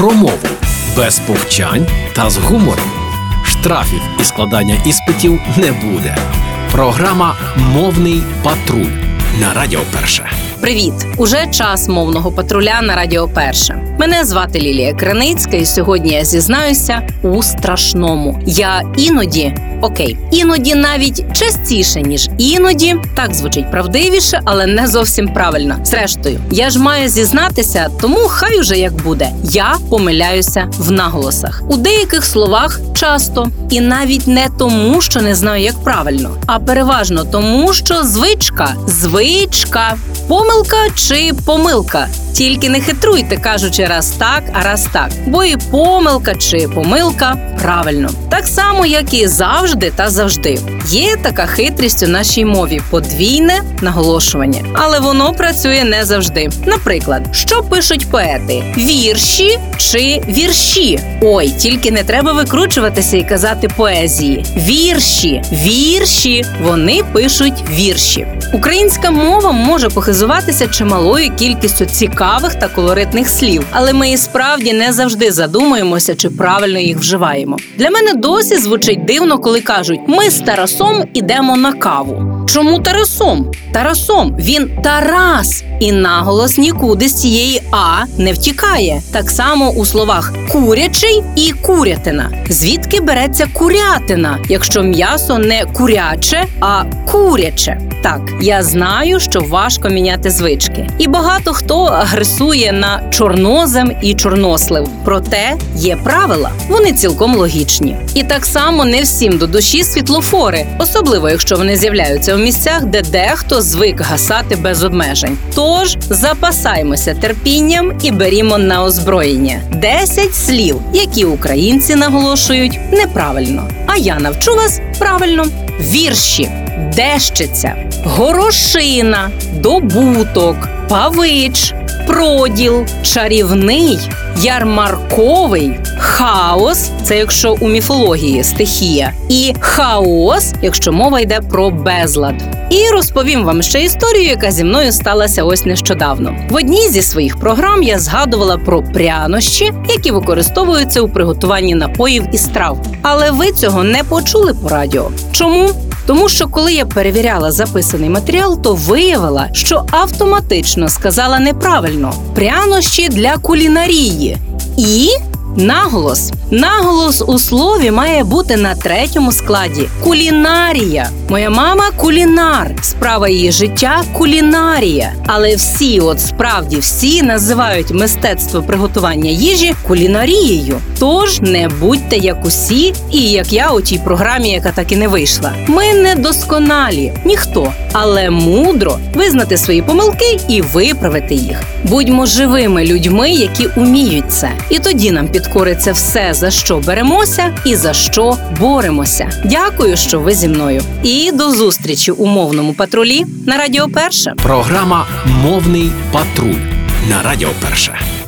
про мову без повчань та з гумором. Штрафів і складання іспитів не буде. Програма Мовний патруль на Радіо Перше. Привіт! Уже час мовного патруля на Радіо Перше. Мене звати Лілія Криницька, і сьогодні я зізнаюся у страшному. Я іноді окей, іноді навіть частіше ніж іноді. Так звучить правдивіше, але не зовсім правильно. Зрештою, я ж маю зізнатися, тому хай уже як буде. Я помиляюся в наголосах у деяких словах часто, і навіть не тому, що не знаю, як правильно, а переважно тому, що звичка, звичка, помилка чи помилка. Тільки не хитруйте, кажучи раз так, а раз так, бо і помилка чи помилка правильно, так само, як і завжди та завжди. Є така хитрість у нашій мові подвійне наголошування, але воно працює не завжди. Наприклад, що пишуть поети: вірші чи вірші? Ой, тільки не треба викручуватися і казати поезії. Вірші, вірші, вони пишуть вірші. Українська мова може похизуватися чималою кількістю цікавих та колоритних слів, але ми і справді не завжди задумуємося, чи правильно їх вживаємо. Для мене досі звучить дивно, коли кажуть: ми з Тарасом ідемо на каву. Чому Тарасом? Тарасом він Тарас, і наголос нікуди з цієї А не втікає. Так само у словах курячий і курятина. Звідки береться курятина, якщо м'ясо не куряче, а куряче? Так, я знаю, що важко міняти звички, і багато хто агресує на чорнозем і чорнослив. Проте є правила, вони цілком логічні. І так само не всім до душі світлофори, особливо якщо вони з'являються у місцях, де дехто звик гасати без обмежень. Тож запасаймося терпінням і берімо на озброєння. 10 слів, які українці наголошують неправильно. А я навчу вас правильно. Вірші. Дещиця, горошина, добуток, павич, проділ, чарівний, ярмарковий, хаос це якщо у міфології стихія, і хаос, якщо мова йде про безлад. І розповім вам ще історію, яка зі мною сталася ось нещодавно. В одній зі своїх програм я згадувала про прянощі, які використовуються у приготуванні напоїв і страв. Але ви цього не почули по радіо. Чому? Тому що коли я перевіряла записаний матеріал, то виявила, що автоматично сказала неправильно. Прянощі для кулінарії. І наголос. Наголос у слові має бути на третьому складі кулінарія. Моя мама кулінар, справа її життя кулінарія. Але всі, от справді всі, називають мистецтво приготування їжі кулінарією. Тож не будьте як усі, і як я у тій програмі, яка так і не вийшла. Ми не досконалі, ніхто, але мудро визнати свої помилки і виправити їх. Будьмо живими людьми, які уміють це, і тоді нам підкориться все, за що беремося і за що боремося. Дякую, що ви зі мною. І до зустрічі у мовному патрулі на Радіо Перше. Програма Мовний патруль на Радіо Перше.